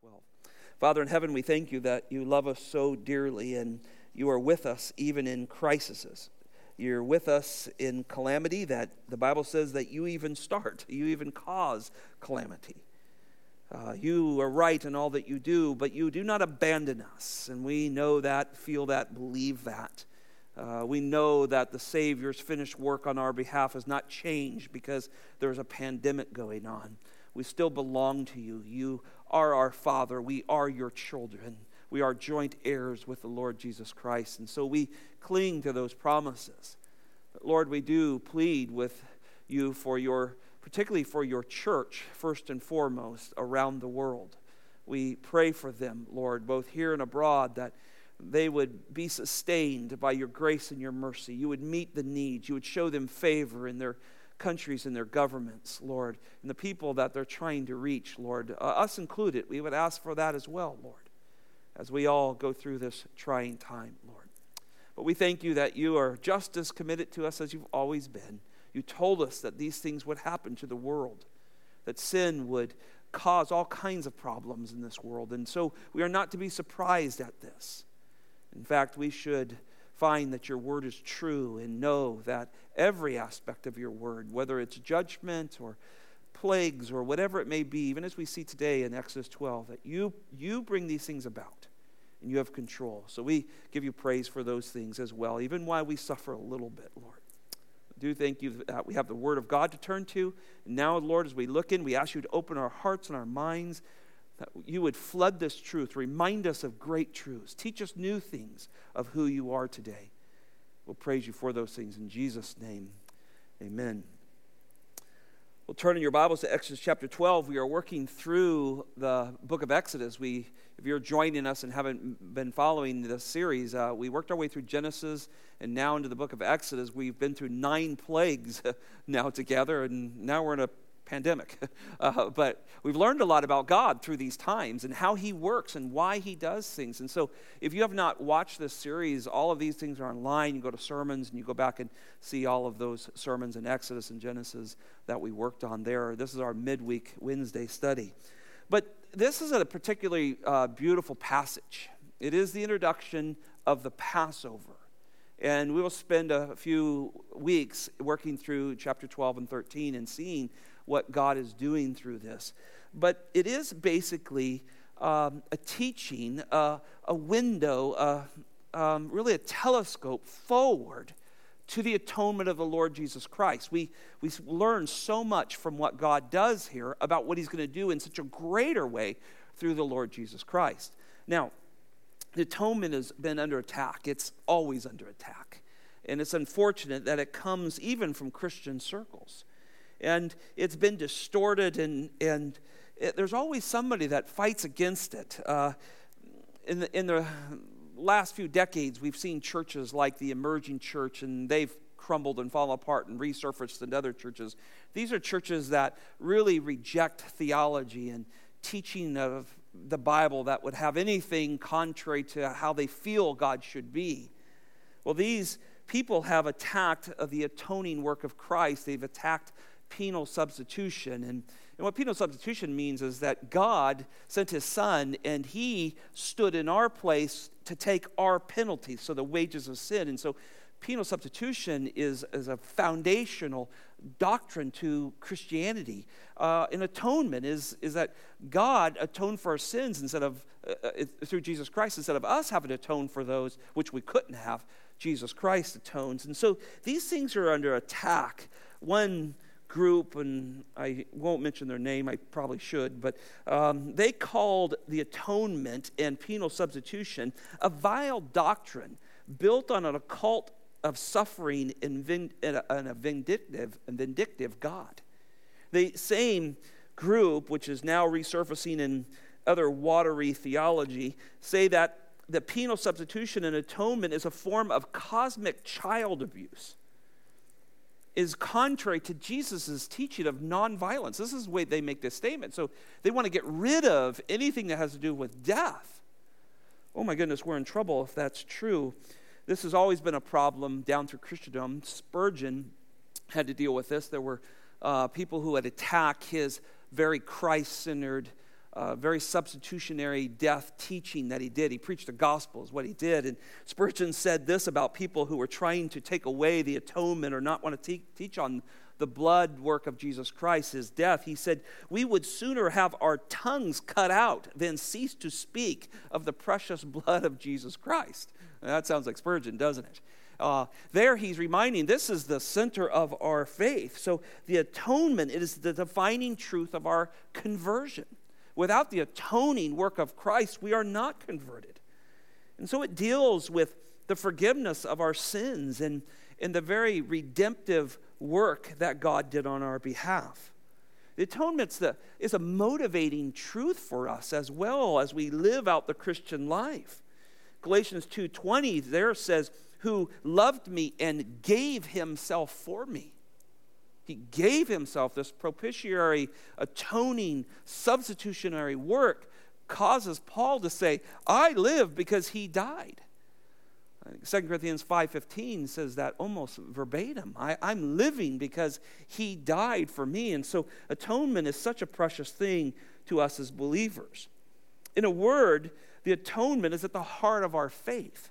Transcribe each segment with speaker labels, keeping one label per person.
Speaker 1: 12. Father in heaven, we thank you that you love us so dearly and you are with us even in crises. You're with us in calamity that the Bible says that you even start, you even cause calamity. Uh, you are right in all that you do, but you do not abandon us. And we know that, feel that, believe that. Uh, we know that the Savior's finished work on our behalf has not changed because there's a pandemic going on. We still belong to you. You are our Father. We are your children. We are joint heirs with the Lord Jesus Christ. And so we cling to those promises. But Lord, we do plead with you for your, particularly for your church, first and foremost, around the world. We pray for them, Lord, both here and abroad, that they would be sustained by your grace and your mercy. You would meet the needs. You would show them favor in their countries and their governments, Lord, and the people that they're trying to reach, Lord, uh, us included. We would ask for that as well, Lord, as we all go through this trying time, Lord. But we thank you that you are just as committed to us as you've always been. You told us that these things would happen to the world, that sin would cause all kinds of problems in this world. And so we are not to be surprised at this. In fact, we should find that your word is true and know that every aspect of your word, whether it's judgment or plagues or whatever it may be, even as we see today in Exodus 12, that you, you bring these things about and you have control. So we give you praise for those things as well, even while we suffer a little bit, Lord. I do thank you that we have the Word of God to turn to. And now, Lord, as we look in, we ask you to open our hearts and our minds that you would flood this truth, remind us of great truths, teach us new things of who you are today. We'll praise you for those things in Jesus' name. Amen. We'll turn in your Bibles to Exodus chapter 12. We are working through the book of Exodus. We, if you're joining us and haven't been following this series, uh, we worked our way through Genesis and now into the book of Exodus. We've been through nine plagues now together, and now we're in a pandemic. Uh, but we've learned a lot about God through these times and how He works and why He does things. And so, if you have not watched this series, all of these things are online. You go to sermons and you go back and see all of those sermons in Exodus and Genesis that we worked on there. This is our midweek Wednesday study. But this is a particularly uh, beautiful passage. It is the introduction of the Passover. And we will spend a few weeks working through chapter 12 and 13 and seeing what God is doing through this. But it is basically um, a teaching, uh, a window, uh, um, really a telescope forward to the atonement of the Lord Jesus Christ. We, we learn so much from what God does here about what he's going to do in such a greater way through the Lord Jesus Christ. Now, the atonement has been under attack, it's always under attack. And it's unfortunate that it comes even from Christian circles and it's been distorted, and, and it, there's always somebody that fights against it. Uh, in, the, in the last few decades, we've seen churches like the emerging church, and they've crumbled and fallen apart and resurfaced in other churches. These are churches that really reject theology and teaching of the Bible that would have anything contrary to how they feel God should be. Well, these people have attacked the atoning work of Christ. They've attacked penal substitution. And, and what penal substitution means is that God sent his son and he stood in our place to take our penalty, so the wages of sin. And so penal substitution is, is a foundational doctrine to Christianity. Uh, an atonement is, is that God atoned for our sins instead of, uh, uh through Jesus Christ, instead of us having to atone for those which we couldn't have. Jesus Christ atones. And so these things are under attack. One group, and I won't mention their name, I probably should, but um, they called the atonement and penal substitution a vile doctrine built on an occult of suffering and, vin- and a vindictive, vindictive God. The same group, which is now resurfacing in other watery theology, say that the penal substitution and atonement is a form of cosmic child abuse is contrary to Jesus' teaching of nonviolence. This is the way they make this statement. So they want to get rid of anything that has to do with death. Oh my goodness, we're in trouble if that's true. This has always been a problem down through Christendom. Spurgeon had to deal with this. There were uh, people who had attacked his very Christ centered uh, very substitutionary death teaching that he did. He preached the gospel, is what he did. And Spurgeon said this about people who were trying to take away the atonement or not want to te- teach on the blood work of Jesus Christ, his death. He said, We would sooner have our tongues cut out than cease to speak of the precious blood of Jesus Christ. that sounds like Spurgeon, doesn't it? Uh, there he's reminding this is the center of our faith. So the atonement is the defining truth of our conversion. Without the atoning work of Christ, we are not converted. And so it deals with the forgiveness of our sins and, and the very redemptive work that God did on our behalf. The atonement is a motivating truth for us as well as we live out the Christian life. Galatians 2:20 there says, "Who loved me and gave himself for me." He gave himself this propitiatory, atoning, substitutionary work causes Paul to say, I live because he died. 2 Corinthians 5.15 says that almost verbatim. I, I'm living because he died for me. And so atonement is such a precious thing to us as believers. In a word, the atonement is at the heart of our faith.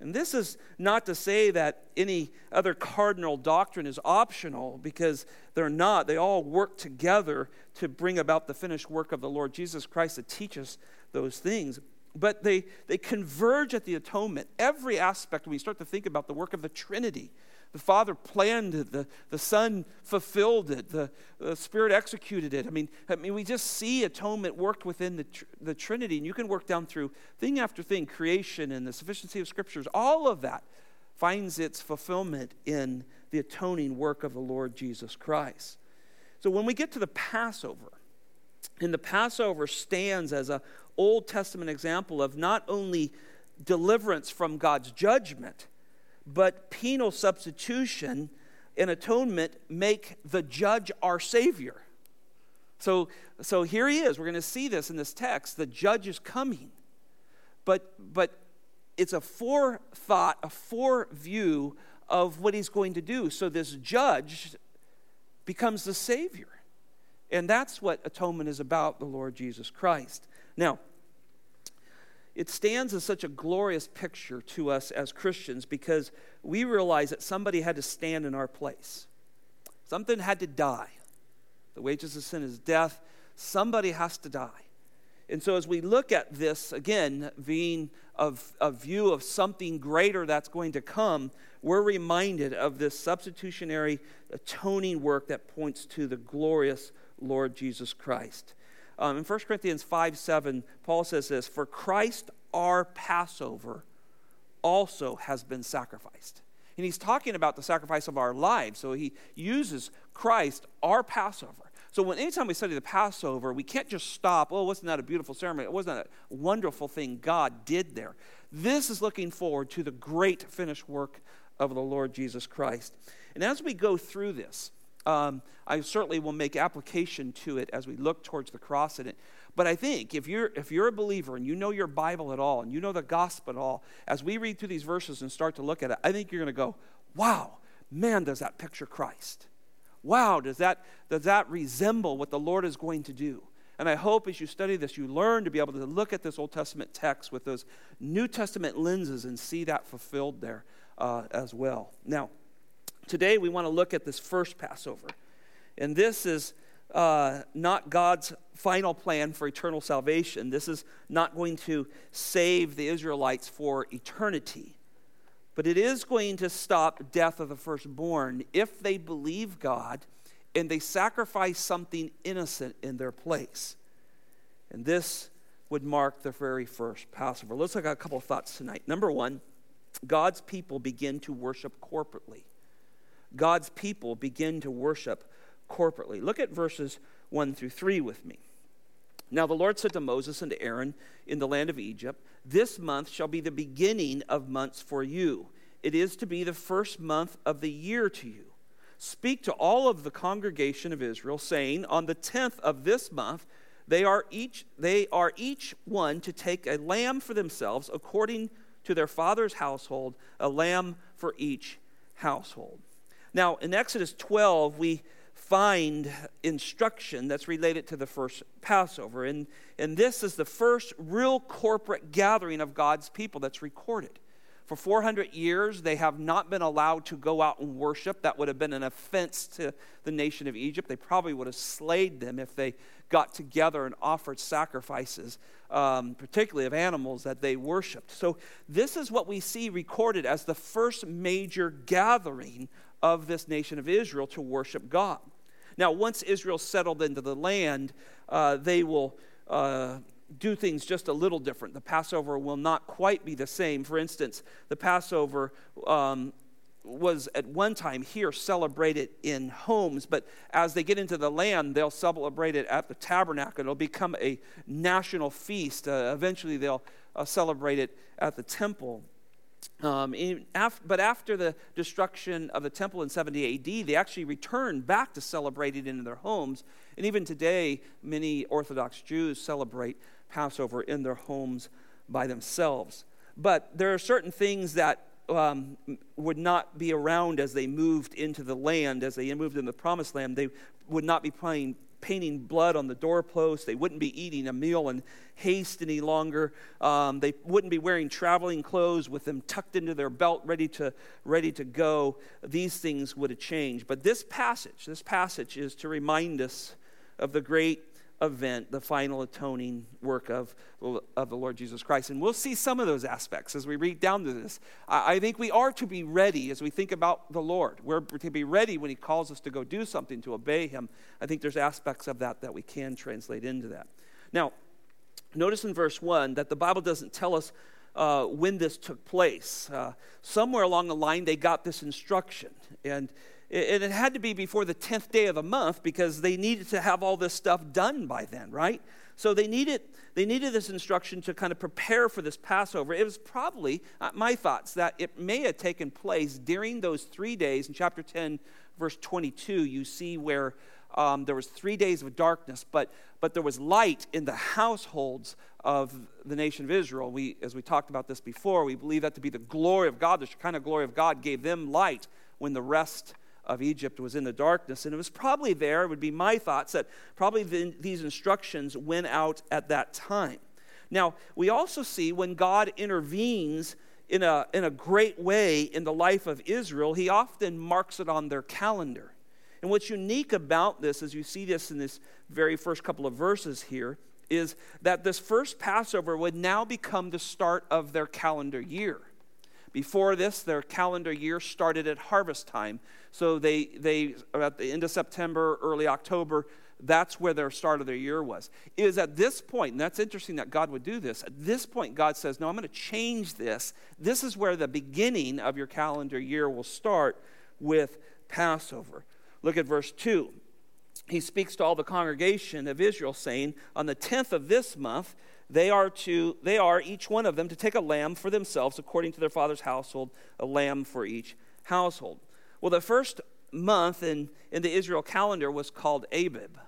Speaker 1: And this is not to say that any other cardinal doctrine is optional because they're not. They all work together to bring about the finished work of the Lord Jesus Christ to teach us those things. But they, they converge at the atonement. Every aspect, when you start to think about the work of the Trinity, the Father planned it, the, the Son fulfilled it, the, the Spirit executed it. I mean, I mean, we just see atonement worked within the, the Trinity, and you can work down through thing after thing creation and the sufficiency of Scriptures. All of that finds its fulfillment in the atoning work of the Lord Jesus Christ. So when we get to the Passover, and the Passover stands as an Old Testament example of not only deliverance from God's judgment, but penal substitution and atonement make the judge our Savior. So, so here he is. We're going to see this in this text. The judge is coming. But, but it's a forethought, a foreview of what he's going to do. So this judge becomes the Savior. And that's what atonement is about, the Lord Jesus Christ. Now, it stands as such a glorious picture to us as Christians because we realize that somebody had to stand in our place. Something had to die. The wages of sin is death. Somebody has to die. And so, as we look at this, again, being of a view of something greater that's going to come, we're reminded of this substitutionary atoning work that points to the glorious Lord Jesus Christ. Um, in 1 Corinthians 5 7, Paul says this For Christ our Passover also has been sacrificed. And he's talking about the sacrifice of our lives. So he uses Christ, our Passover. So when anytime we study the Passover, we can't just stop, oh, wasn't that a beautiful ceremony? It wasn't a wonderful thing God did there. This is looking forward to the great finished work of the Lord Jesus Christ. And as we go through this, um, I certainly will make application to it as we look towards the cross in it. But I think if you're, if you're a believer and you know your Bible at all and you know the gospel at all, as we read through these verses and start to look at it, I think you're going to go, wow, man, does that picture Christ? Wow, does that, does that resemble what the Lord is going to do? And I hope as you study this, you learn to be able to look at this Old Testament text with those New Testament lenses and see that fulfilled there uh, as well. Now, today we want to look at this first Passover. And this is uh, not God's final plan for eternal salvation. This is not going to save the Israelites for eternity. But it is going to stop death of the firstborn if they believe God and they sacrifice something innocent in their place. And this would mark the very first Passover. Let's look at a couple of thoughts tonight. Number one, God's people begin to worship corporately. God's people begin to worship corporately. Look at verses 1 through 3 with me. Now the Lord said to Moses and to Aaron in the land of Egypt, This month shall be the beginning of months for you. It is to be the first month of the year to you. Speak to all of the congregation of Israel, saying, On the tenth of this month, they are each they are each one to take a lamb for themselves according to their father's household, a lamb for each household. Now, in Exodus 12, we find instruction that's related to the first Passover. And, and this is the first real corporate gathering of God's people that's recorded. For 400 years, they have not been allowed to go out and worship. That would have been an offense to the nation of Egypt. They probably would have slayed them if they got together and offered sacrifices, um, particularly of animals that they worshiped. So, this is what we see recorded as the first major gathering of this nation of Israel to worship God. Now, once Israel settled into the land, uh, they will. Uh, do things just a little different. The Passover will not quite be the same. For instance, the Passover um, was at one time here celebrated in homes, but as they get into the land, they'll celebrate it at the tabernacle. It'll become a national feast. Uh, eventually, they'll uh, celebrate it at the temple. Um, af- but after the destruction of the temple in 70 AD, they actually returned back to celebrating it in their homes. And even today, many Orthodox Jews celebrate Passover in their homes by themselves. But there are certain things that um, would not be around as they moved into the land, as they moved in the promised land. They would not be playing, painting blood on the doorposts. They wouldn't be eating a meal in haste any longer. Um, they wouldn't be wearing traveling clothes with them tucked into their belt, ready to, ready to go. These things would have changed. But this passage, this passage is to remind us of the great event, the final atoning work of, of the Lord Jesus Christ. And we'll see some of those aspects as we read down to this. I, I think we are to be ready as we think about the Lord. We're to be ready when He calls us to go do something, to obey Him. I think there's aspects of that that we can translate into that. Now, notice in verse 1 that the Bible doesn't tell us uh, when this took place. Uh, somewhere along the line, they got this instruction. And and it had to be before the 10th day of the month because they needed to have all this stuff done by then, right? So they needed, they needed this instruction to kind of prepare for this Passover. It was probably, uh, my thoughts, that it may have taken place during those three days. In chapter 10, verse 22, you see where um, there was three days of darkness, but, but there was light in the households of the nation of Israel. We, as we talked about this before, we believe that to be the glory of God. The kind of glory of God gave them light when the rest of Egypt was in the darkness. And it was probably there, it would be my thoughts, that probably the, these instructions went out at that time. Now, we also see when God intervenes in a, in a great way in the life of Israel, he often marks it on their calendar. And what's unique about this, as you see this in this very first couple of verses here, is that this first Passover would now become the start of their calendar year. Before this, their calendar year started at harvest time. So they, they at the end of September, early October, that's where their start of their year was. It is at this point, and that's interesting that God would do this. At this point, God says, No, I'm going to change this. This is where the beginning of your calendar year will start with Passover. Look at verse 2. He speaks to all the congregation of Israel, saying, On the 10th of this month, they are to they are each one of them to take a lamb for themselves according to their father's household a lamb for each household well the first month in, in the israel calendar was called abib.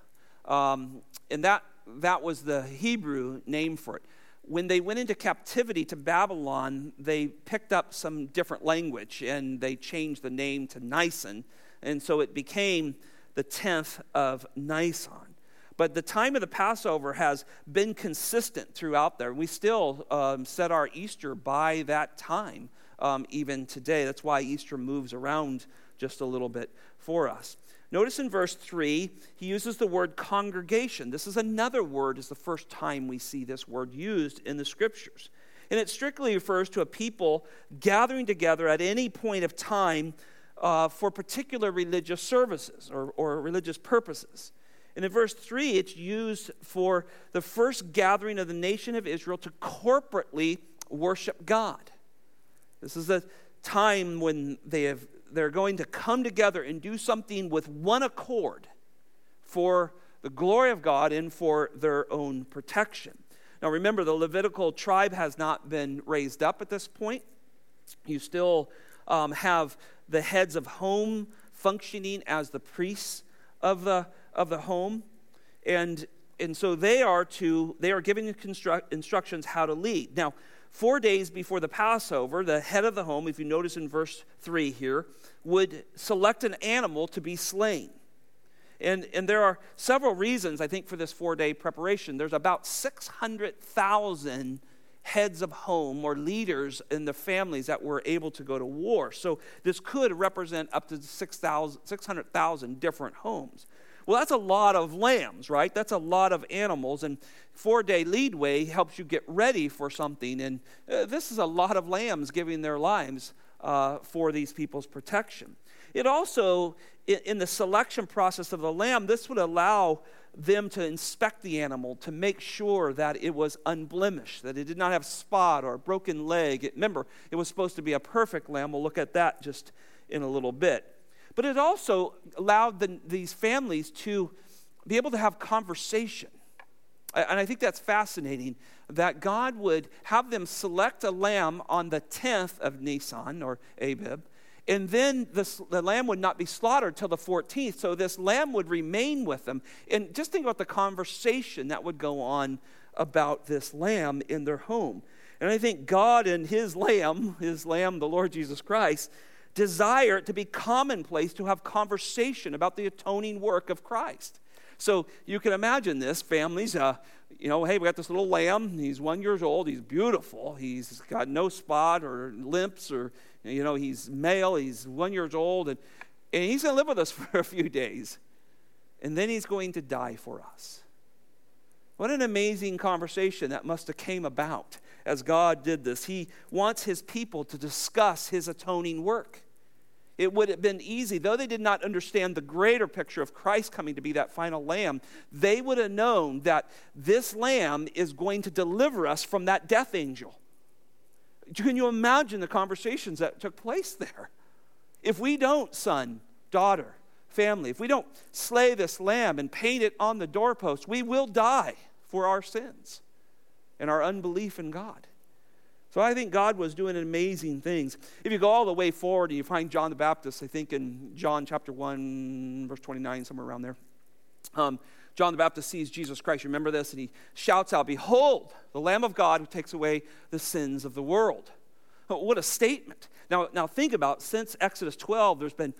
Speaker 1: Um, and that that was the hebrew name for it. When they went into captivity to babylon they picked up some different language and they changed the name to nisan and so it became the 10th of nisan. But the time of the Passover has been consistent throughout there. We still um, set our Easter by that time, um, even today. That's why Easter moves around just a little bit for us. Notice in verse 3, he uses the word congregation. This is another word, is the first time we see this word used in the scriptures. And it strictly refers to a people gathering together at any point of time uh, for particular religious services or, or religious purposes. And in verse 3, it's used for the first gathering of the nation of Israel to corporately worship God. This is a time when they have, they're going to come together and do something with one accord for the glory of God and for their own protection. Now, remember, the Levitical tribe has not been raised up at this point. You still um, have the heads of home functioning as the priests of the of the home. And, and so they are to, they are giving instructions how to lead. Now, four days before the Passover, the head of the home, if you notice in verse 3 here, would select an animal to be slain. And, and there are several reasons, I think, for this four day preparation. There's about 600,000 heads of home or leaders in the families that were able to go to war. So this could represent up to 600,000 different homes. Well, that's a lot of lambs, right? That's a lot of animals. And four day leadway helps you get ready for something. And uh, this is a lot of lambs giving their lives uh, for these people's protection. It also, in, in the selection process of the lamb, this would allow them to inspect the animal to make sure that it was unblemished, that it did not have spot or a broken leg. It, remember, it was supposed to be a perfect lamb. We'll look at that just in a little bit. But it also allowed the, these families to be able to have conversation. And I think that's fascinating that God would have them select a lamb on the 10th of Nisan or Abib, and then the, the lamb would not be slaughtered till the 14th. So this lamb would remain with them. And just think about the conversation that would go on about this lamb in their home. And I think God and his lamb, his lamb, the Lord Jesus Christ, desire it to be commonplace to have conversation about the atoning work of Christ. So you can imagine this families, uh, you know, hey, we got this little lamb. He's one years old. He's beautiful. He's got no spot or limps or, you know, he's male. He's one years old. And, and he's going to live with us for a few days. And then he's going to die for us. What an amazing conversation that must have came about as God did this. He wants his people to discuss his atoning work. It would have been easy, though they did not understand the greater picture of Christ coming to be that final lamb, they would have known that this lamb is going to deliver us from that death angel. Can you imagine the conversations that took place there? If we don't, son, daughter, family, if we don't slay this lamb and paint it on the doorpost, we will die for our sins and our unbelief in God. So I think God was doing amazing things. If you go all the way forward and you find John the Baptist, I think in John chapter 1, verse 29, somewhere around there. Um, John the Baptist sees Jesus Christ. Remember this? And he shouts out, Behold, the Lamb of God who takes away the sins of the world. What a statement. Now, now think about since Exodus 12, there's been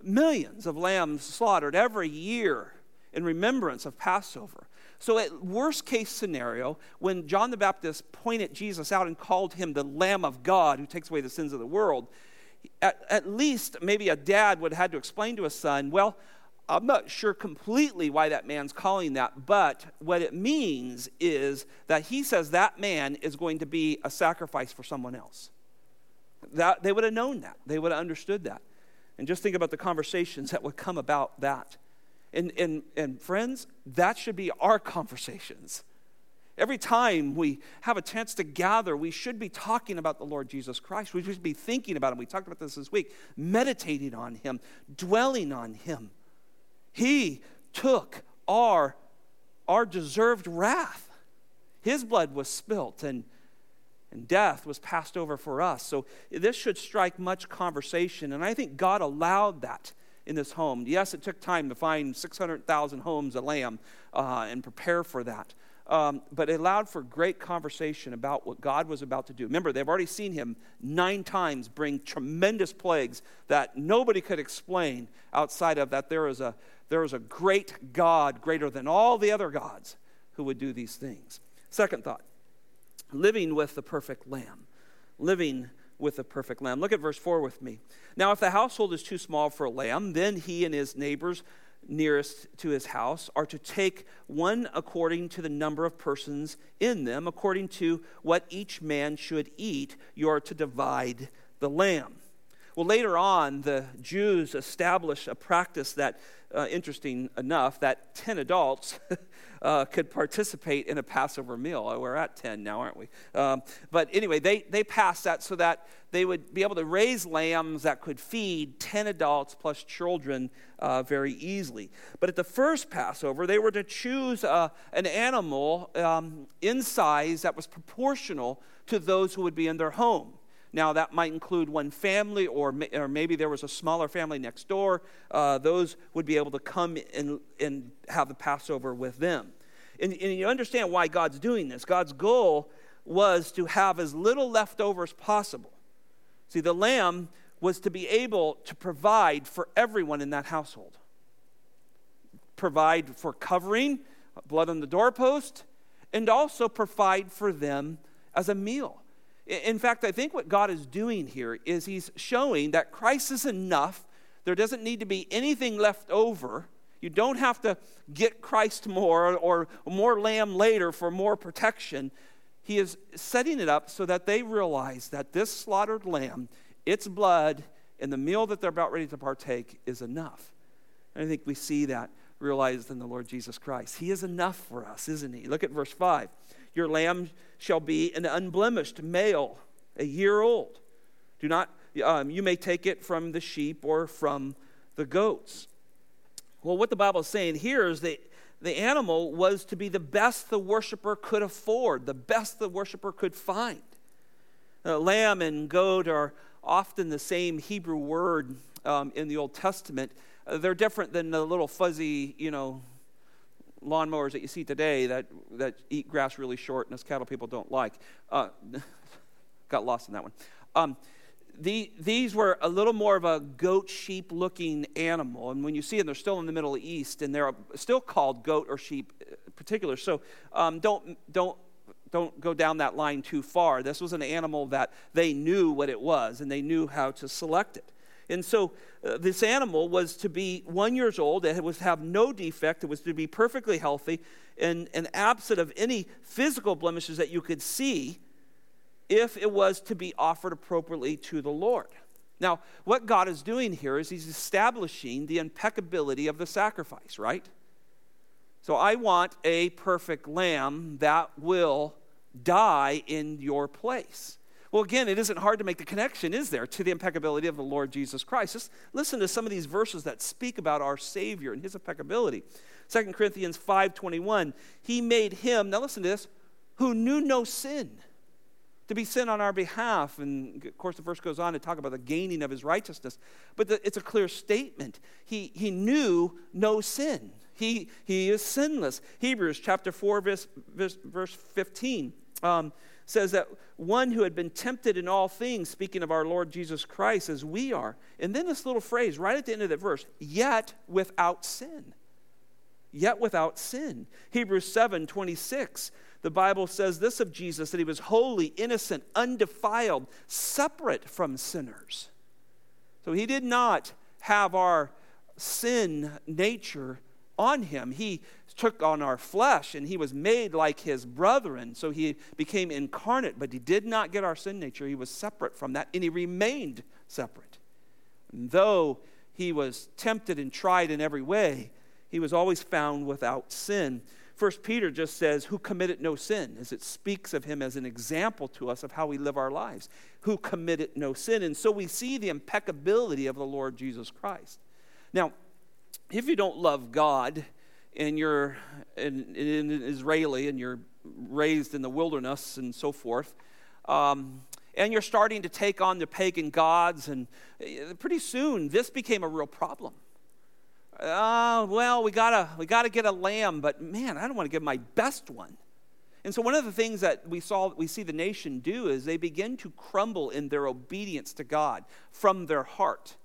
Speaker 1: millions of lambs slaughtered every year in remembrance of Passover. So, at worst case scenario, when John the Baptist pointed Jesus out and called him the Lamb of God who takes away the sins of the world, at, at least maybe a dad would have had to explain to his son, well, I'm not sure completely why that man's calling that, but what it means is that he says that man is going to be a sacrifice for someone else. That, they would have known that, they would have understood that. And just think about the conversations that would come about that. And, and, and friends, that should be our conversations. Every time we have a chance to gather, we should be talking about the Lord Jesus Christ. We should be thinking about him. We talked about this this week, meditating on him, dwelling on him. He took our, our deserved wrath. His blood was spilt and, and death was passed over for us. So this should strike much conversation. And I think God allowed that in this home. Yes, it took time to find 600,000 homes of lamb uh, and prepare for that. Um, but it allowed for great conversation about what God was about to do. Remember, they've already seen him nine times bring tremendous plagues that nobody could explain outside of that there is a, there is a great God, greater than all the other gods, who would do these things. Second thought living with the perfect lamb. Living with a perfect lamb. Look at verse 4 with me. Now, if the household is too small for a lamb, then he and his neighbors nearest to his house are to take one according to the number of persons in them, according to what each man should eat. You are to divide the lamb. Well, later on, the Jews established a practice that, uh, interesting enough, that 10 adults uh, could participate in a Passover meal. Uh, we're at 10 now, aren't we? Um, but anyway, they, they passed that so that they would be able to raise lambs that could feed 10 adults plus children uh, very easily. But at the first Passover, they were to choose uh, an animal um, in size that was proportional to those who would be in their home. Now, that might include one family, or, or maybe there was a smaller family next door. Uh, those would be able to come and, and have the Passover with them. And, and you understand why God's doing this. God's goal was to have as little leftover as possible. See, the lamb was to be able to provide for everyone in that household provide for covering, blood on the doorpost, and also provide for them as a meal. In fact, I think what God is doing here is He's showing that Christ is enough. There doesn't need to be anything left over. You don't have to get Christ more or more lamb later for more protection. He is setting it up so that they realize that this slaughtered lamb, its blood, and the meal that they're about ready to partake is enough. And I think we see that realized in the Lord Jesus Christ. He is enough for us, isn't He? Look at verse 5. Your lamb shall be an unblemished male, a year old. Do not, um, you may take it from the sheep or from the goats. Well, what the Bible is saying here is that the animal was to be the best the worshiper could afford, the best the worshiper could find. Uh, lamb and goat are often the same Hebrew word um, in the Old Testament. Uh, they're different than the little fuzzy, you know, lawnmowers that you see today that, that eat grass really short and us cattle people don't like. Uh, got lost in that one. Um, the, these were a little more of a goat sheep looking animal. And when you see them, they're still in the Middle East and they're still called goat or sheep uh, particular. So um, don't, don't, don't go down that line too far. This was an animal that they knew what it was and they knew how to select it. And so uh, this animal was to be one years old. It was to have no defect. It was to be perfectly healthy and, and absent of any physical blemishes that you could see if it was to be offered appropriately to the Lord. Now, what God is doing here is He's establishing the impeccability of the sacrifice, right? So I want a perfect lamb that will die in your place. Well, again, it isn't hard to make the connection, is there, to the impeccability of the Lord Jesus Christ? Just listen to some of these verses that speak about our Savior and his impeccability. 2 Corinthians 5:21, he made him, now listen to this, who knew no sin to be sin on our behalf. And of course, the verse goes on to talk about the gaining of his righteousness. But the, it's a clear statement. He, he knew no sin, he, he is sinless. Hebrews chapter 4, verse, verse, verse 15 um, says that one who had been tempted in all things, speaking of our Lord Jesus Christ, as we are. And then this little phrase right at the end of that verse, yet without sin. Yet without sin. Hebrews 7 26 the Bible says this of Jesus that he was holy, innocent, undefiled, separate from sinners. So he did not have our sin nature on him. He took on our flesh and he was made like his brethren. So he became incarnate, but he did not get our sin nature. He was separate from that and he remained separate. And though he was tempted and tried in every way, he was always found without sin. First Peter just says, Who committed no sin, as it speaks of him as an example to us of how we live our lives. Who committed no sin. And so we see the impeccability of the Lord Jesus Christ. Now, if you don't love God and you're an, an Israeli and you're raised in the wilderness and so forth, um, and you're starting to take on the pagan gods, and eh, pretty soon this became a real problem uh, well, we gotta, we gotta get a lamb, but man, I don't want to give my best one. And so one of the things that we saw, we see the nation do is they begin to crumble in their obedience to God from their heart.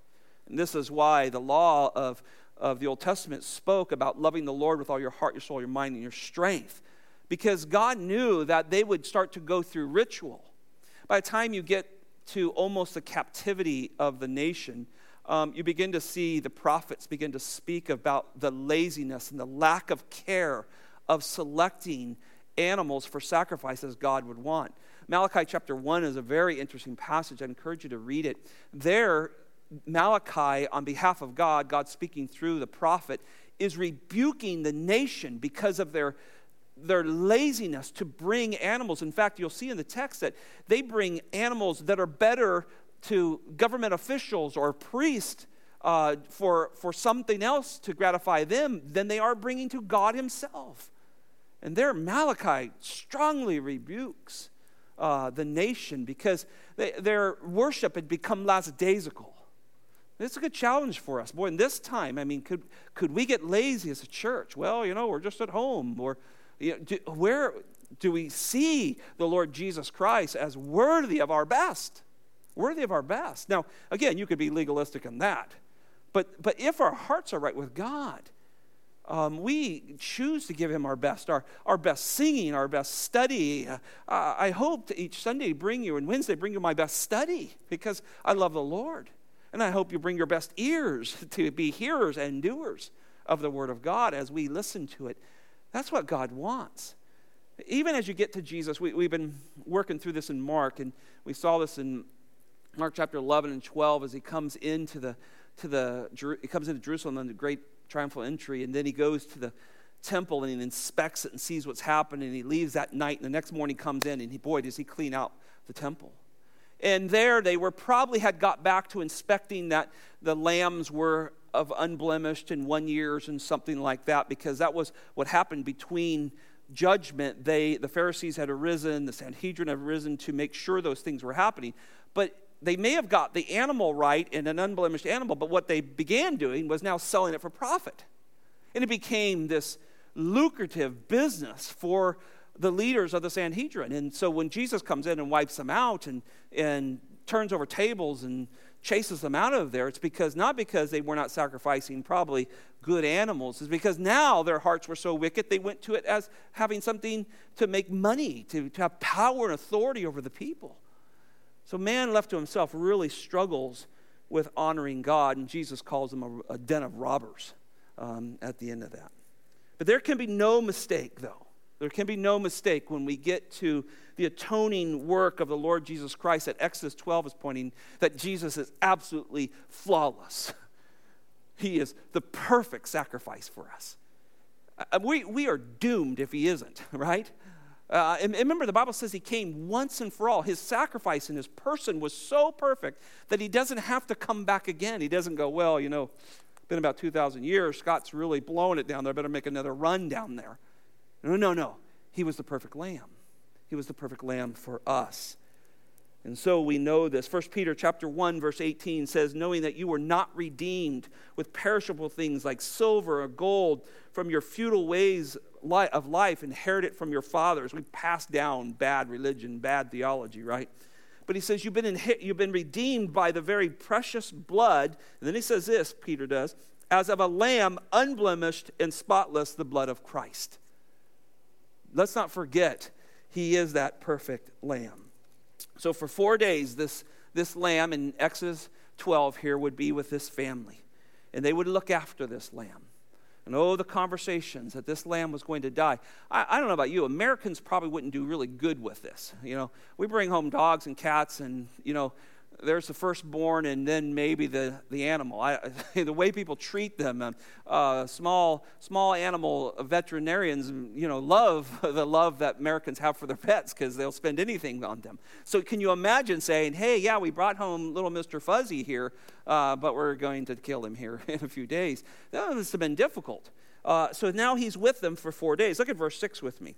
Speaker 1: And this is why the law of, of the Old Testament spoke about loving the Lord with all your heart, your soul, your mind, and your strength. Because God knew that they would start to go through ritual. By the time you get to almost the captivity of the nation, um, you begin to see the prophets begin to speak about the laziness and the lack of care of selecting animals for sacrifices God would want. Malachi chapter 1 is a very interesting passage. I encourage you to read it. There, Malachi, on behalf of God, God speaking through the prophet, is rebuking the nation because of their, their laziness to bring animals. In fact, you'll see in the text that they bring animals that are better to government officials or priests uh, for, for something else to gratify them than they are bringing to God Himself. And there, Malachi strongly rebukes uh, the nation because they, their worship had become lackadaisical. It's a good challenge for us. Boy, in this time, I mean, could, could we get lazy as a church? Well, you know, we're just at home. Or you know, do, where do we see the Lord Jesus Christ as worthy of our best? worthy of our best. Now, again, you could be legalistic in that. But, but if our hearts are right with God, um, we choose to give him our best, our, our best singing, our best study. Uh, I hope to each Sunday bring you, and Wednesday bring you my best study because I love the Lord. And I hope you bring your best ears to be hearers and doers of the Word of God as we listen to it. That's what God wants. Even as you get to Jesus, we, we've been working through this in Mark, and we saw this in Mark chapter 11 and 12 as he comes into the, to the, he comes into Jerusalem on the great triumphal entry, and then he goes to the temple and he inspects it and sees what's happening. And he leaves that night, and the next morning comes in, and he, boy, does he clean out the temple. And there they were probably had got back to inspecting that the lambs were of unblemished and one years and something like that, because that was what happened between judgment. They the Pharisees had arisen, the Sanhedrin had arisen to make sure those things were happening. But they may have got the animal right in an unblemished animal, but what they began doing was now selling it for profit. And it became this lucrative business for the leaders of the Sanhedrin. And so when Jesus comes in and wipes them out and, and turns over tables and chases them out of there, it's because not because they were not sacrificing probably good animals, it's because now their hearts were so wicked they went to it as having something to make money, to, to have power and authority over the people. So man left to himself really struggles with honoring God, and Jesus calls them a, a den of robbers um, at the end of that. But there can be no mistake, though. There can be no mistake when we get to the atoning work of the Lord Jesus Christ that Exodus 12 is pointing that Jesus is absolutely flawless. He is the perfect sacrifice for us. Uh, we, we are doomed if he isn't, right? Uh, and, and remember, the Bible says he came once and for all. His sacrifice in his person was so perfect that he doesn't have to come back again. He doesn't go, well, you know, been about 2,000 years. Scott's really blowing it down there. I better make another run down there. No, no, no. He was the perfect lamb. He was the perfect lamb for us. And so we know this. 1 Peter chapter 1 verse 18 says knowing that you were not redeemed with perishable things like silver or gold from your futile ways of life inherited from your fathers. We passed down bad religion, bad theology, right? But he says you've been, in, you've been redeemed by the very precious blood. And then he says this, Peter does, as of a lamb unblemished and spotless, the blood of Christ. Let's not forget, he is that perfect lamb. So for four days, this, this lamb in Exodus 12 here would be with this family, and they would look after this lamb. And oh, the conversations that this lamb was going to die. I, I, don't know about you, Americans probably wouldn't do really good with this. You know, we bring home dogs and cats, and, you know, there's the firstborn and then maybe the, the animal. I, the way people treat them, um, uh, small, small animal veterinarians, you know, love the love that Americans have for their pets because they'll spend anything on them. So can you imagine saying, hey, yeah, we brought home little Mr. Fuzzy here, uh, but we're going to kill him here in a few days. That must have been difficult. Uh, so now he's with them for four days. Look at verse 6 with me.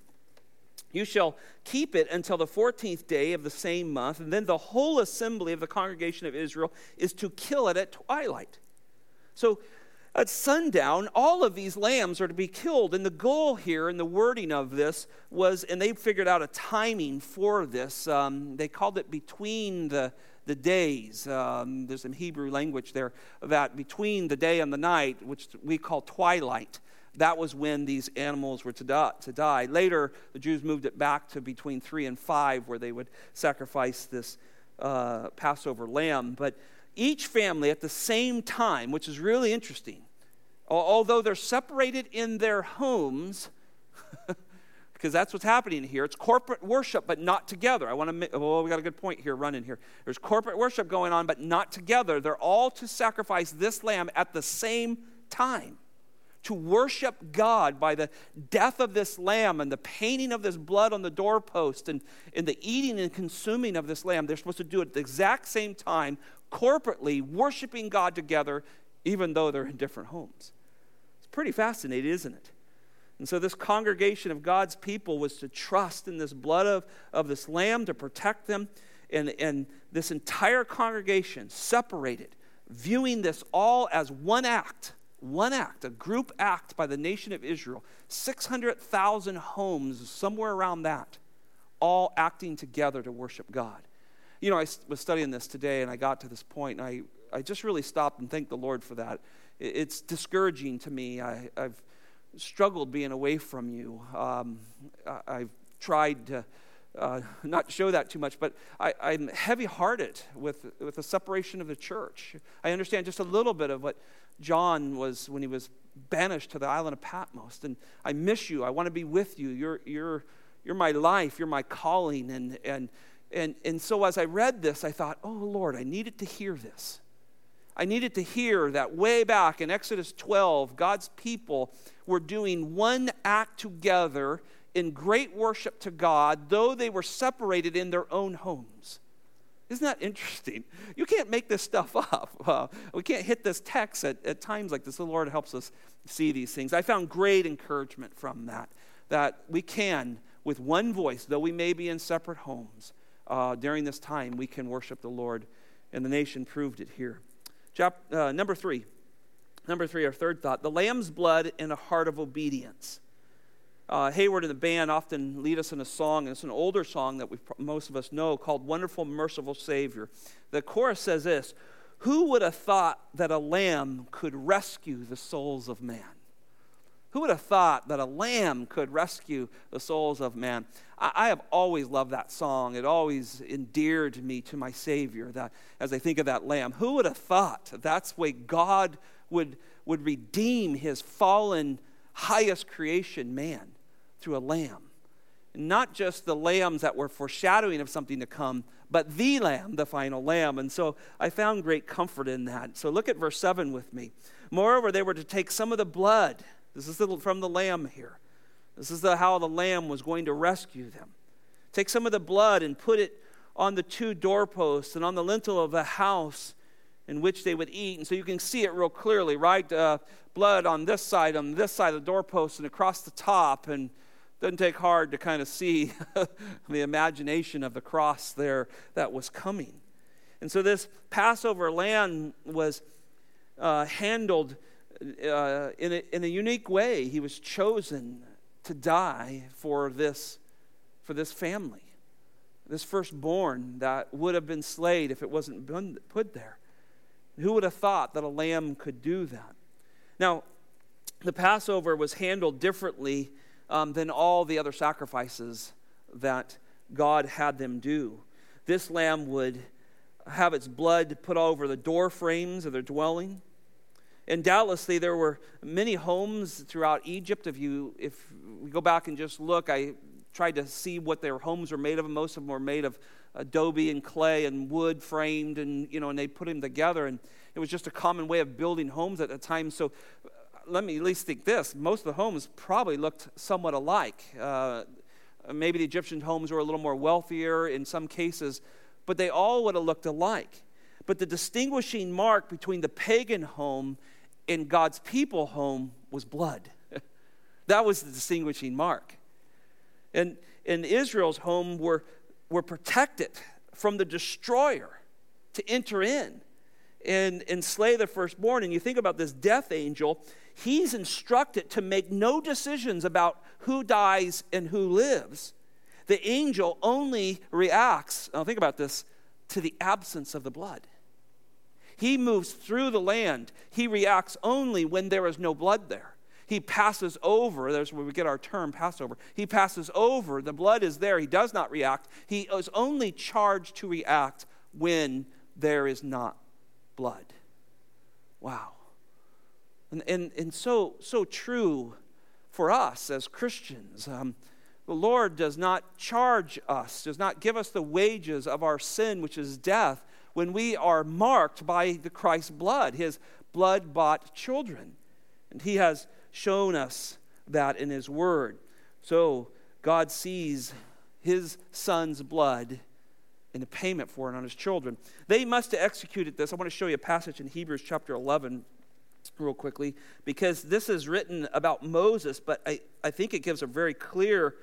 Speaker 1: You shall keep it until the 14th day of the same month, and then the whole assembly of the congregation of Israel is to kill it at twilight. So at sundown, all of these lambs are to be killed. And the goal here and the wording of this was, and they figured out a timing for this. Um, they called it between the, the days. Um, there's some Hebrew language there that between the day and the night, which we call twilight that was when these animals were to die, to die. Later, the Jews moved it back to between three and five, where they would sacrifice this uh, Passover lamb. But each family at the same time, which is really interesting, although they're separated in their homes, because that's what's happening here. It's corporate worship, but not together. I want to make, oh, we got a good point here running here. There's corporate worship going on, but not together. They're all to sacrifice this lamb at the same time to worship God by the death of this lamb and the painting of this blood on the doorpost and, and the eating and consuming of this lamb. They're supposed to do it at the exact same time, corporately, worshiping God together, even though they're in different homes. It's pretty fascinating, isn't it? And so, this congregation of God's people was to trust in this blood of, of this lamb to protect them. And, and this entire congregation separated, viewing this all as one act one act, a group act by the nation of Israel, 600,000 homes, somewhere around that, all acting together to worship God. You know, I was studying this today and I got to this point and I, I just really stopped and thanked the Lord for that. It's discouraging to me. I, I've struggled being away from you. Um, I, have tried to uh, not show that too much, but I, am heavy hearted with, with the separation of the church. I understand just a little bit of what John was when he was banished to the island of Patmos. And I miss you. I want to be with you. You're, you're, you're my life. You're my calling. And, and, and, and so as I read this, I thought, oh, Lord, I needed to hear this. I needed to hear that way back in Exodus 12, God's people were doing one act together in great worship to God, though they were separated in their own homes. Isn't that interesting? You can't make this stuff up. Uh, we can't hit this text at, at times like this. The Lord helps us see these things. I found great encouragement from that, that we can, with one voice, though we may be in separate homes, uh, during this time, we can worship the Lord. And the nation proved it here. Chap, uh, number three. Number three, our third thought the lamb's blood and a heart of obedience. Uh, Hayward and the band often lead us in a song, and it's an older song that we most of us know called Wonderful, Merciful Savior. The chorus says this Who would have thought that a lamb could rescue the souls of man? Who would have thought that a lamb could rescue the souls of man? I, I have always loved that song. It always endeared me to my Savior that, as I think of that lamb. Who would have thought that's way God would, would redeem his fallen, highest creation, man? Through a lamb. Not just the lambs that were foreshadowing of something to come, but the lamb, the final lamb. And so I found great comfort in that. So look at verse 7 with me. Moreover, they were to take some of the blood. This is from the lamb here. This is the, how the lamb was going to rescue them. Take some of the blood and put it on the two doorposts and on the lintel of the house in which they would eat. And so you can see it real clearly, right? Uh, blood on this side, on this side of the doorpost, and across the top. And doesn't take hard to kind of see the imagination of the cross there that was coming. And so this Passover lamb was uh, handled uh, in, a, in a unique way. He was chosen to die for this, for this family, this firstborn that would have been slayed if it wasn't put there. Who would have thought that a lamb could do that? Now, the Passover was handled differently um, than all the other sacrifices that God had them do. This lamb would have its blood put all over the door frames of their dwelling. And doubtlessly, there were many homes throughout Egypt. If you if we go back and just look, I tried to see what their homes were made of. Most of them were made of adobe and clay and wood framed, and you know, and they put them together. And it was just a common way of building homes at the time. So let me at least think this most of the homes probably looked somewhat alike. Uh, maybe the Egyptian homes were a little more wealthier in some cases, but they all would have looked alike. But the distinguishing mark between the pagan home and God's people home was blood. that was the distinguishing mark. And in Israel's home were, were protected from the destroyer to enter in and, and slay the firstborn. And you think about this death angel, he's instructed to make no decisions about who dies and who lives. The angel only reacts, now think about this, to the absence of the blood. He moves through the land. He reacts only when there is no blood there. He passes over, there's where we get our term Passover. He passes over, the blood is there. He does not react. He is only charged to react when there is not blood. Wow. And, and, and so, so true for us as Christians. Um, the Lord does not charge us, does not give us the wages of our sin, which is death, when we are marked by the Christ's blood, his blood bought children. And he has shown us that in his word. So God sees his son's blood in a payment for it on his children. They must have executed this. I want to show you a passage in Hebrews chapter 11 real quickly because this is written about Moses, but I, I think it gives a very clear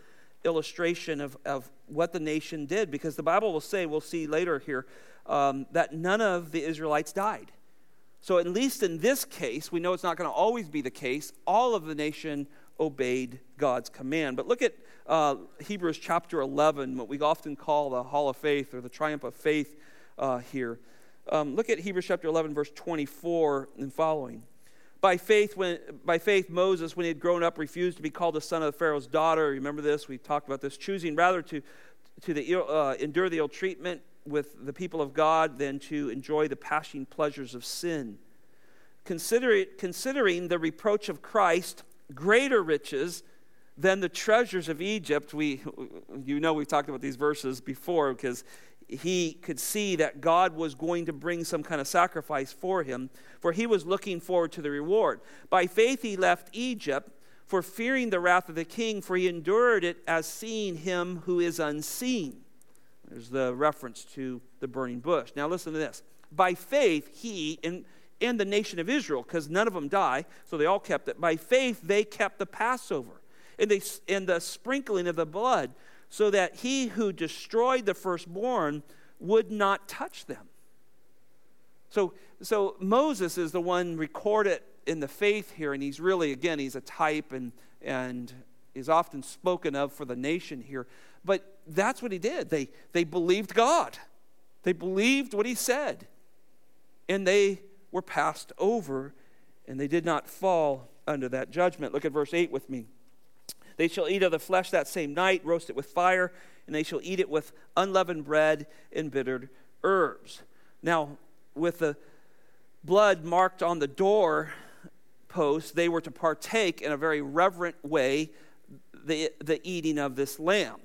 Speaker 1: illustration of, of what the nation did because the Bible will say, we'll see later here, um, that none of the Israelites died. So, at least in this case, we know it's not going to always be the case. All of the nation obeyed God's command. But look at uh, Hebrews chapter 11, what we often call the Hall of Faith or the Triumph of Faith uh, here. Um, look at Hebrews chapter 11, verse 24 and following. By faith, when, by faith, Moses, when he had grown up, refused to be called the son of Pharaoh's daughter. Remember this? We talked about this. Choosing rather to, to the, uh, endure the ill treatment with the people of God than to enjoy the passing pleasures of sin. Consider, considering the reproach of Christ greater riches than the treasures of Egypt. We, you know, we've talked about these verses before because he could see that God was going to bring some kind of sacrifice for him, for he was looking forward to the reward. By faith, he left Egypt, for fearing the wrath of the king, for he endured it as seeing him who is unseen. There's the reference to the burning bush. Now, listen to this. By faith, he, and, and the nation of Israel, because none of them die, so they all kept it. By faith, they kept the Passover and, they, and the sprinkling of the blood so that he who destroyed the firstborn would not touch them. So, so Moses is the one recorded in the faith here, and he's really, again, he's a type and, and is often spoken of for the nation here. But that's what he did. They, they believed God, they believed what he said, and they were passed over, and they did not fall under that judgment. Look at verse 8 with me. They shall eat of the flesh that same night, roast it with fire, and they shall eat it with unleavened bread and bitter herbs. Now, with the blood marked on the door post, they were to partake in a very reverent way the, the eating of this lamb.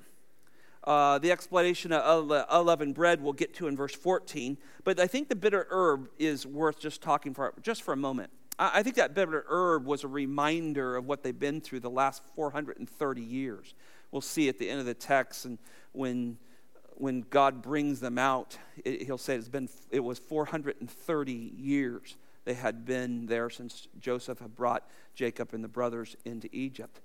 Speaker 1: Uh, the explanation of unleavened bread we'll get to in verse 14, but I think the bitter herb is worth just talking for just for a moment. I think that bitter herb was a reminder of what they've been through the last 430 years. We'll see at the end of the text, and when, when God brings them out, it, he'll say it's been, it was 430 years they had been there since Joseph had brought Jacob and the brothers into Egypt.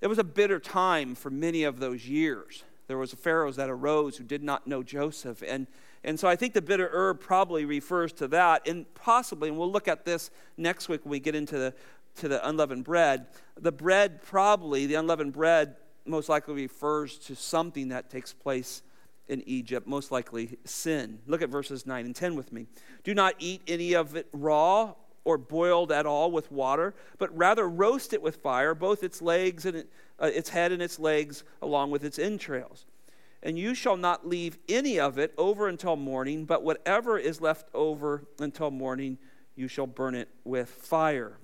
Speaker 1: It was a bitter time for many of those years. There was pharaohs that arose who did not know Joseph, and and so I think the bitter herb probably refers to that. And possibly, and we'll look at this next week when we get into the, to the unleavened bread. The bread, probably, the unleavened bread, most likely refers to something that takes place in Egypt, most likely sin. Look at verses 9 and 10 with me. Do not eat any of it raw or boiled at all with water, but rather roast it with fire, both its legs and uh, its head and its legs, along with its entrails and you shall not leave any of it over until morning, but whatever is left over until morning, you shall burn it with fire.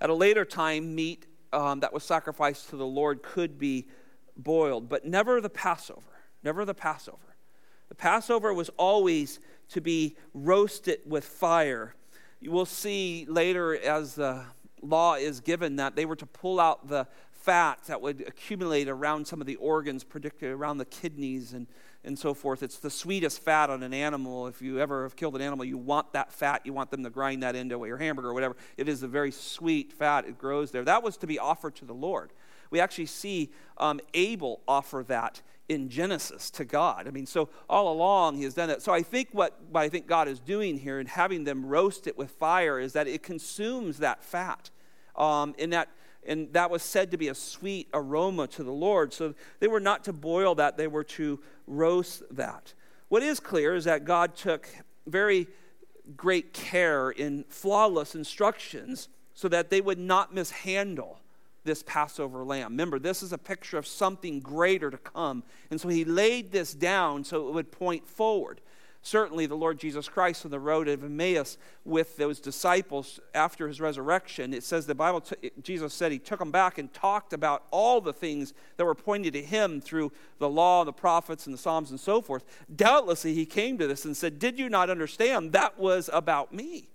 Speaker 1: At a later time, meat um, that was sacrificed to the Lord could be boiled, but never the Passover. Never the Passover. The Passover was always to be roasted with fire. You will see later as the law is given that they were to pull out the fat that would accumulate around some of the organs, particularly around the kidneys and, and so forth. It's the sweetest fat on an animal. If you ever have killed an animal, you want that fat. You want them to grind that into your hamburger or whatever. It is a very sweet fat. It grows there. That was to be offered to the Lord. We actually see um, Abel offer that in Genesis to God. I mean, so all along he has done that. So I think what, what I think God is doing here and having them roast it with fire is that it consumes that fat. Um, in that and that was said to be a sweet aroma to the Lord. So they were not to boil that, they were to roast that. What is clear is that God took very great care in flawless instructions so that they would not mishandle this Passover lamb. Remember, this is a picture of something greater to come. And so he laid this down so it would point forward certainly the Lord Jesus Christ on the road of Emmaus with those disciples after his resurrection. It says the Bible, t- Jesus said he took them back and talked about all the things that were pointed to him through the law, the prophets, and the Psalms and so forth. Doubtlessly, he came to this and said, Did you not understand? That was about me.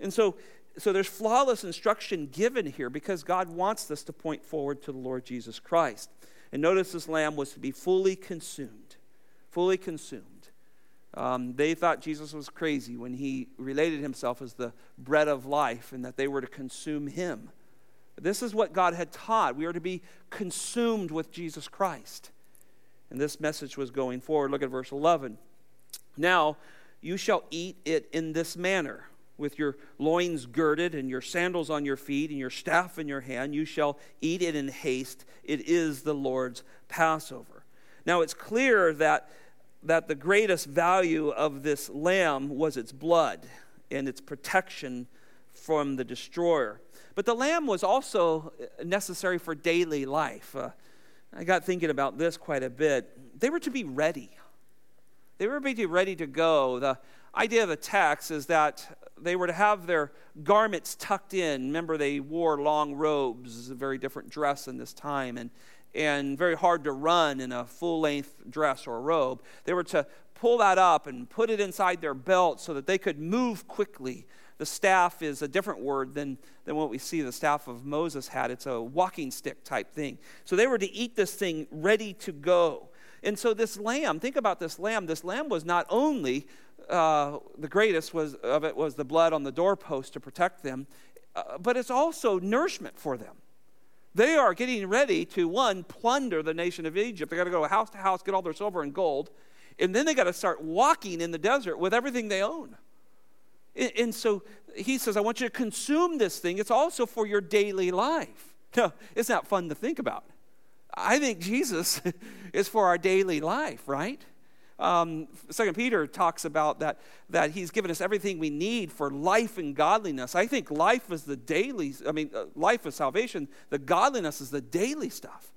Speaker 1: And so, so there's flawless instruction given here because God wants this to point forward to the Lord Jesus Christ. And notice this lamb was to be fully consumed, fully consumed. Um, they thought Jesus was crazy when he related himself as the bread of life and that they were to consume him. This is what God had taught. We are to be consumed with Jesus Christ. And this message was going forward. Look at verse 11. Now you shall eat it in this manner with your loins girded and your sandals on your feet and your staff in your hand. You shall eat it in haste. It is the Lord's Passover. Now it's clear that that the greatest value of this lamb was its blood and its protection from the destroyer. But the lamb was also necessary for daily life. Uh, I got thinking about this quite a bit. They were to be ready. They were to be ready to go. The idea of the text is that they were to have their garments tucked in. Remember, they wore long robes, a very different dress in this time, and, and very hard to run in a full length dress or robe. They were to pull that up and put it inside their belt so that they could move quickly. The staff is a different word than, than what we see the staff of Moses had. It's a walking stick type thing. So they were to eat this thing ready to go. And so this lamb, think about this lamb. This lamb was not only uh, the greatest was, of it was the blood on the doorpost to protect them, uh, but it's also nourishment for them. They are getting ready to, one, plunder the nation of Egypt. They got to go house to house, get all their silver and gold, and then they got to start walking in the desert with everything they own. And, and so he says, I want you to consume this thing. It's also for your daily life. No, it's not fun to think about. I think Jesus is for our daily life, right? Um, Second Peter talks about that, that he's given us everything we need for life and godliness. I think life is the daily, I mean, uh, life is salvation. The godliness is the daily stuff.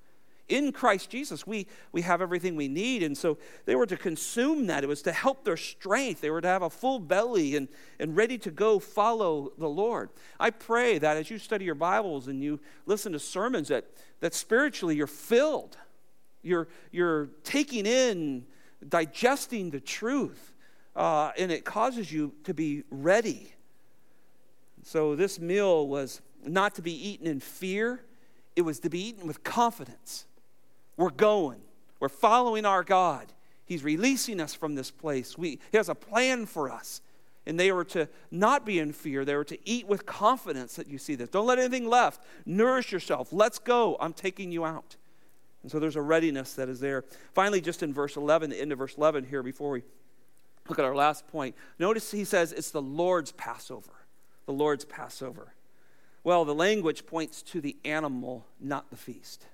Speaker 1: In Christ Jesus, we, we have everything we need. And so they were to consume that. It was to help their strength. They were to have a full belly and, and ready to go follow the Lord. I pray that as you study your Bibles and you listen to sermons, that, that spiritually you're filled. You're, you're taking in digesting the truth, uh, and it causes you to be ready. So, this meal was not to be eaten in fear, it was to be eaten with confidence. We're going, we're following our God. He's releasing us from this place. We, he has a plan for us. And they were to not be in fear. They were to eat with confidence that you see this. Don't let anything left. Nourish yourself. Let's go. I'm taking you out. And so there's a readiness that is there. Finally, just in verse 11, the end of verse 11 here, before we look at our last point, notice he says it's the Lord's Passover. The Lord's Passover. Well, the language points to the animal, not the feast.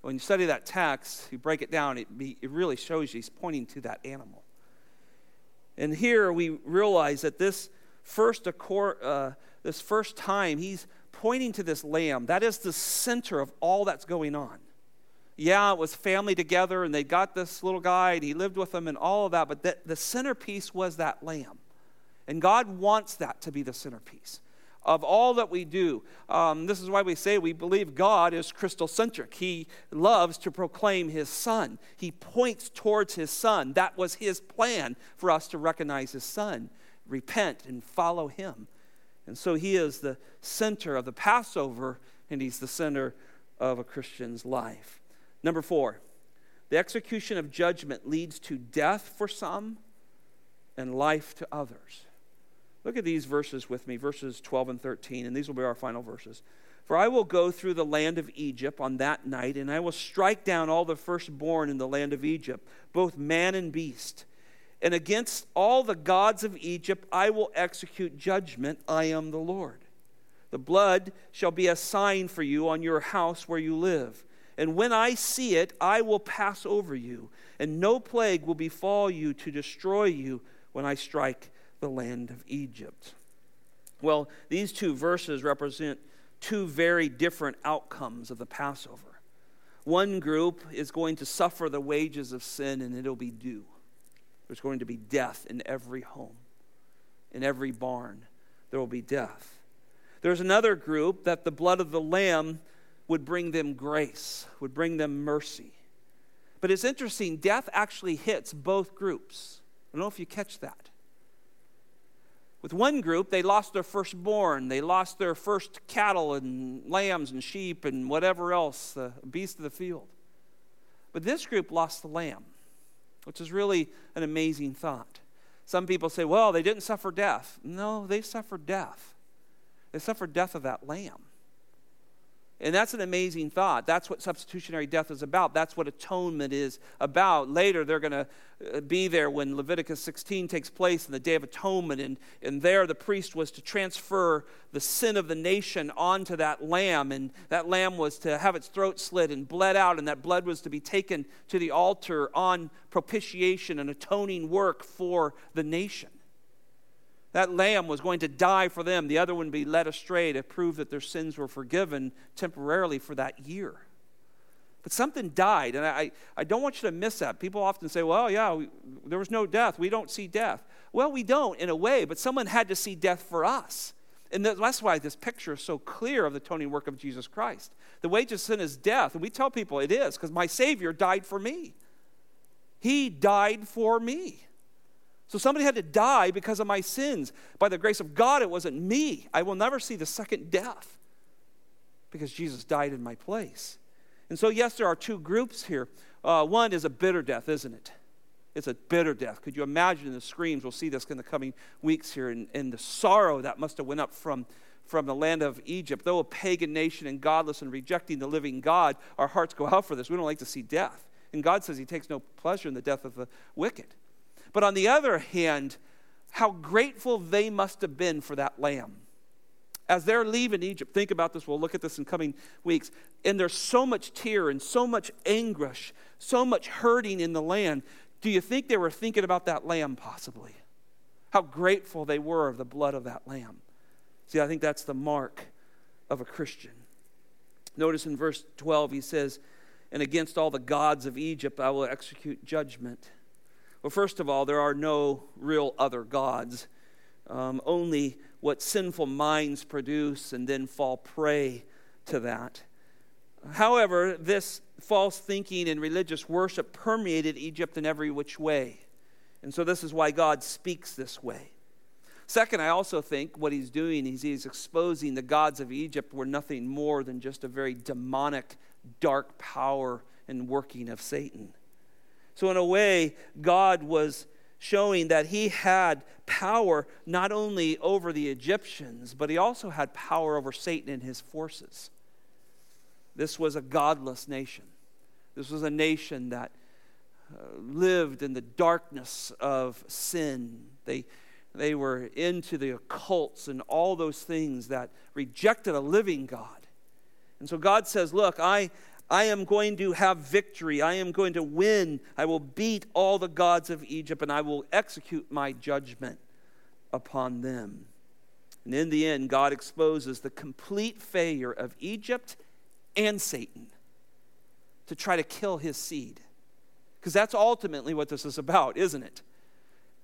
Speaker 1: When you study that text, you break it down, it, be, it really shows you he's pointing to that animal. And here we realize that this first, uh, this first time, he's pointing to this lamb. That is the center of all that's going on yeah, it was family together and they got this little guy and he lived with them and all of that, but the, the centerpiece was that lamb. And God wants that to be the centerpiece of all that we do. Um, this is why we say we believe God is Christocentric. He loves to proclaim His Son, He points towards His Son. That was His plan for us to recognize His Son, repent, and follow Him. And so He is the center of the Passover, and He's the center of a Christian's life. Number four, the execution of judgment leads to death for some and life to others. Look at these verses with me, verses 12 and 13, and these will be our final verses. For I will go through the land of Egypt on that night, and I will strike down all the firstborn in the land of Egypt, both man and beast. And against all the gods of Egypt I will execute judgment. I am the Lord. The blood shall be a sign for you on your house where you live. And when I see it, I will pass over you, and no plague will befall you to destroy you when I strike the land of Egypt. Well, these two verses represent two very different outcomes of the Passover. One group is going to suffer the wages of sin, and it'll be due. There's going to be death in every home, in every barn. There will be death. There's another group that the blood of the Lamb would bring them grace, would bring them mercy. But it's interesting, death actually hits both groups. I don't know if you catch that. With one group, they lost their firstborn, they lost their first cattle and lambs and sheep and whatever else, the beast of the field. But this group lost the lamb, which is really an amazing thought. Some people say, well, they didn't suffer death. No, they suffered death. They suffered death of that lamb. And that's an amazing thought. That's what substitutionary death is about. That's what atonement is about. Later, they're going to uh, be there when Leviticus 16 takes place in the Day of Atonement. And, and there, the priest was to transfer the sin of the nation onto that lamb. And that lamb was to have its throat slit and bled out. And that blood was to be taken to the altar on propitiation and atoning work for the nation. That lamb was going to die for them, the other one be led astray to prove that their sins were forgiven temporarily for that year. But something died, and I, I don't want you to miss that. People often say, well, yeah, we, there was no death. We don't see death. Well, we don't in a way, but someone had to see death for us. And that's why this picture is so clear of the atoning work of Jesus Christ. The wages of sin is death. And we tell people it is because my Savior died for me. He died for me. So somebody had to die because of my sins. By the grace of God, it wasn't me. I will never see the second death because Jesus died in my place. And so, yes, there are two groups here. Uh, one is a bitter death, isn't it? It's a bitter death. Could you imagine the screams? We'll see this in the coming weeks here, and, and the sorrow that must have went up from, from the land of Egypt. Though a pagan nation and godless and rejecting the living God, our hearts go out for this. We don't like to see death. And God says He takes no pleasure in the death of the wicked. But on the other hand, how grateful they must have been for that lamb as they're leaving Egypt, think about this, we'll look at this in coming weeks, and there's so much tear and so much anguish, so much hurting in the land. Do you think they were thinking about that lamb possibly? How grateful they were of the blood of that lamb. See, I think that's the mark of a Christian. Notice in verse 12, he says, And against all the gods of Egypt I will execute judgment. Well, first of all, there are no real other gods, um, only what sinful minds produce and then fall prey to that. However, this false thinking and religious worship permeated Egypt in every which way. And so, this is why God speaks this way. Second, I also think what he's doing is he's exposing the gods of Egypt were nothing more than just a very demonic, dark power and working of Satan. So, in a way, God was showing that he had power not only over the Egyptians, but he also had power over Satan and his forces. This was a godless nation. This was a nation that uh, lived in the darkness of sin. They, they were into the occults and all those things that rejected a living God. And so God says, Look, I, I am going to have victory. I am going to win. I will beat all the gods of Egypt and I will execute my judgment upon them. And in the end, God exposes the complete failure of Egypt and Satan to try to kill his seed. Because that's ultimately what this is about, isn't it?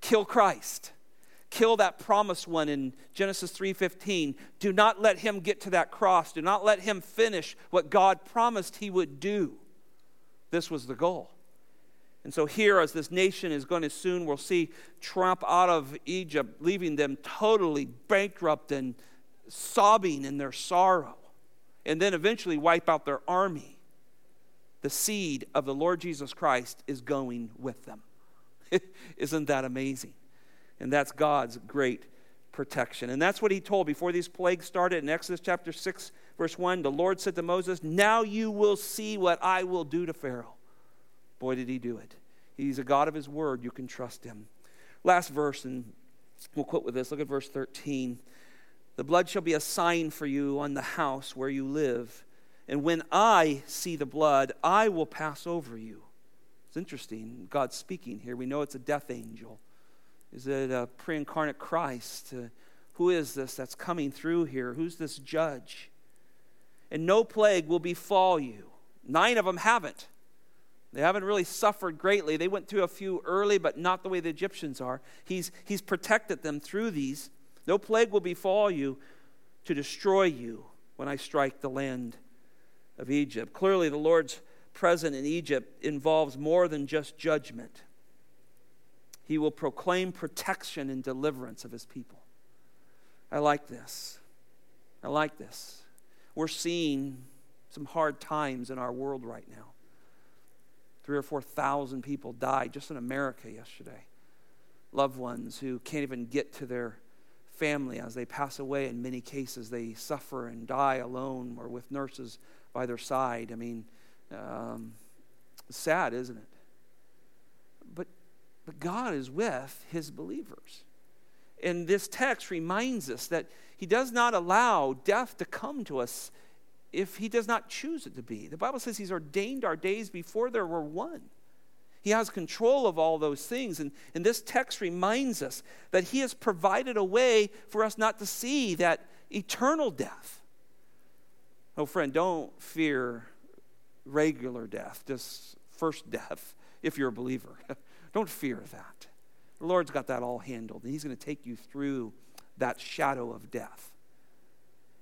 Speaker 1: Kill Christ kill that promised one in Genesis 3:15. Do not let him get to that cross. Do not let him finish what God promised he would do. This was the goal. And so here as this nation is going to soon we'll see trump out of Egypt leaving them totally bankrupt and sobbing in their sorrow and then eventually wipe out their army. The seed of the Lord Jesus Christ is going with them. Isn't that amazing? And that's God's great protection. And that's what he told before these plagues started in Exodus chapter 6, verse 1. The Lord said to Moses, Now you will see what I will do to Pharaoh. Boy, did he do it. He's a God of his word. You can trust him. Last verse, and we'll quote with this. Look at verse 13. The blood shall be a sign for you on the house where you live. And when I see the blood, I will pass over you. It's interesting. God's speaking here. We know it's a death angel. Is it a pre incarnate Christ? Uh, who is this that's coming through here? Who's this judge? And no plague will befall you. Nine of them haven't. They haven't really suffered greatly. They went through a few early, but not the way the Egyptians are. He's, he's protected them through these. No plague will befall you to destroy you when I strike the land of Egypt. Clearly, the Lord's presence in Egypt involves more than just judgment. He will proclaim protection and deliverance of his people. I like this. I like this. We're seeing some hard times in our world right now. Three or four thousand people died just in America yesterday. Loved ones who can't even get to their family as they pass away. In many cases, they suffer and die alone or with nurses by their side. I mean, um, sad, isn't it? But God is with his believers. And this text reminds us that he does not allow death to come to us if he does not choose it to be. The Bible says he's ordained our days before there were one. He has control of all those things. And, and this text reminds us that He has provided a way for us not to see that eternal death. Oh, friend, don't fear regular death, just first death, if you're a believer. don't fear that. The Lord's got that all handled, and He's going to take you through that shadow of death.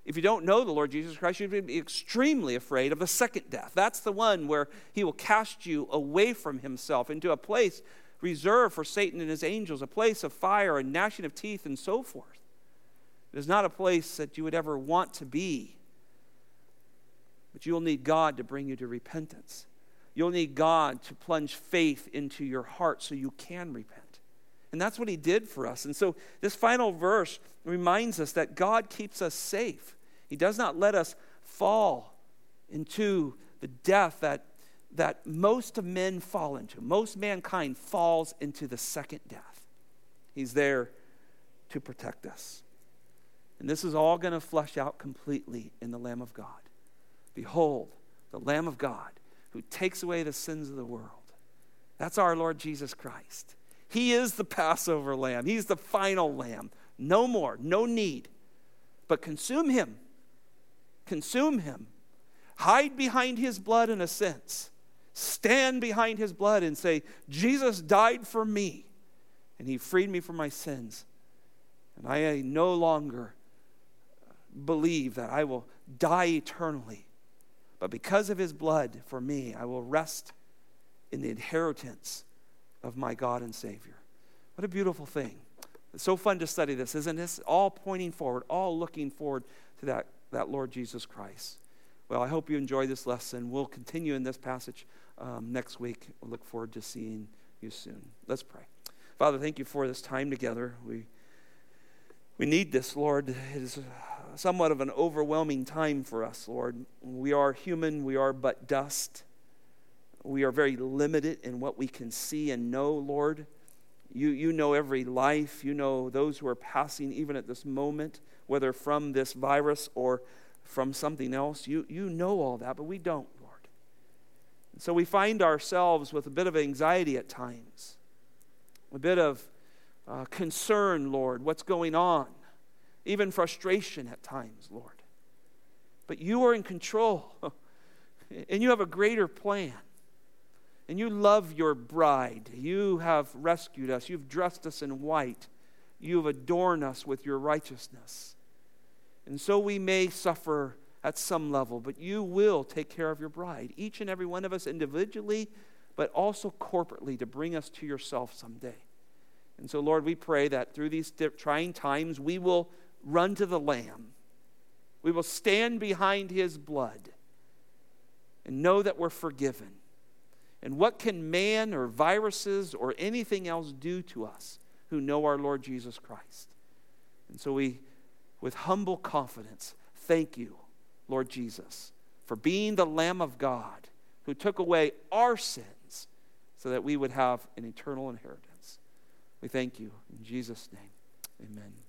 Speaker 1: If you don't know the Lord Jesus Christ, you'd be extremely afraid of the second death. That's the one where he will cast you away from himself into a place reserved for Satan and his angels, a place of fire and gnashing of teeth and so forth. It is not a place that you would ever want to be. But you'll need God to bring you to repentance. You'll need God to plunge faith into your heart so you can repent. And that's what he did for us. And so this final verse reminds us that God keeps us safe. He does not let us fall into the death that, that most of men fall into. Most mankind falls into the second death. He's there to protect us. And this is all going to flesh out completely in the Lamb of God. Behold, the Lamb of God who takes away the sins of the world. That's our Lord Jesus Christ. He is the Passover lamb, He's the final lamb. No more, no need. But consume Him consume him. Hide behind his blood in a sense. Stand behind his blood and say, Jesus died for me, and he freed me from my sins. And I no longer believe that I will die eternally. But because of his blood for me, I will rest in the inheritance of my God and Savior. What a beautiful thing. It's so fun to study this, isn't this? All pointing forward, all looking forward to that that Lord Jesus Christ. Well, I hope you enjoy this lesson. We'll continue in this passage um, next week. I look forward to seeing you soon. Let's pray. Father, thank you for this time together. We, we need this, Lord. It is somewhat of an overwhelming time for us, Lord. We are human, we are but dust. We are very limited in what we can see and know, Lord. You, you know every life, you know those who are passing even at this moment whether from this virus or from something else. You, you know all that, but we don't, Lord. And so we find ourselves with a bit of anxiety at times, a bit of uh, concern, Lord, what's going on, even frustration at times, Lord. But you are in control, and you have a greater plan. And you love your bride. You have rescued us. You've dressed us in white. You've adorned us with your righteousness. And so we may suffer at some level, but you will take care of your bride, each and every one of us individually, but also corporately to bring us to yourself someday. And so, Lord, we pray that through these trying times, we will run to the Lamb. We will stand behind his blood and know that we're forgiven. And what can man or viruses or anything else do to us who know our Lord Jesus Christ? And so we with humble confidence, Thank you, Lord Jesus, for being the Lamb of God who took away our sins so that we would have an eternal inheritance. We thank you. In Jesus' name, amen.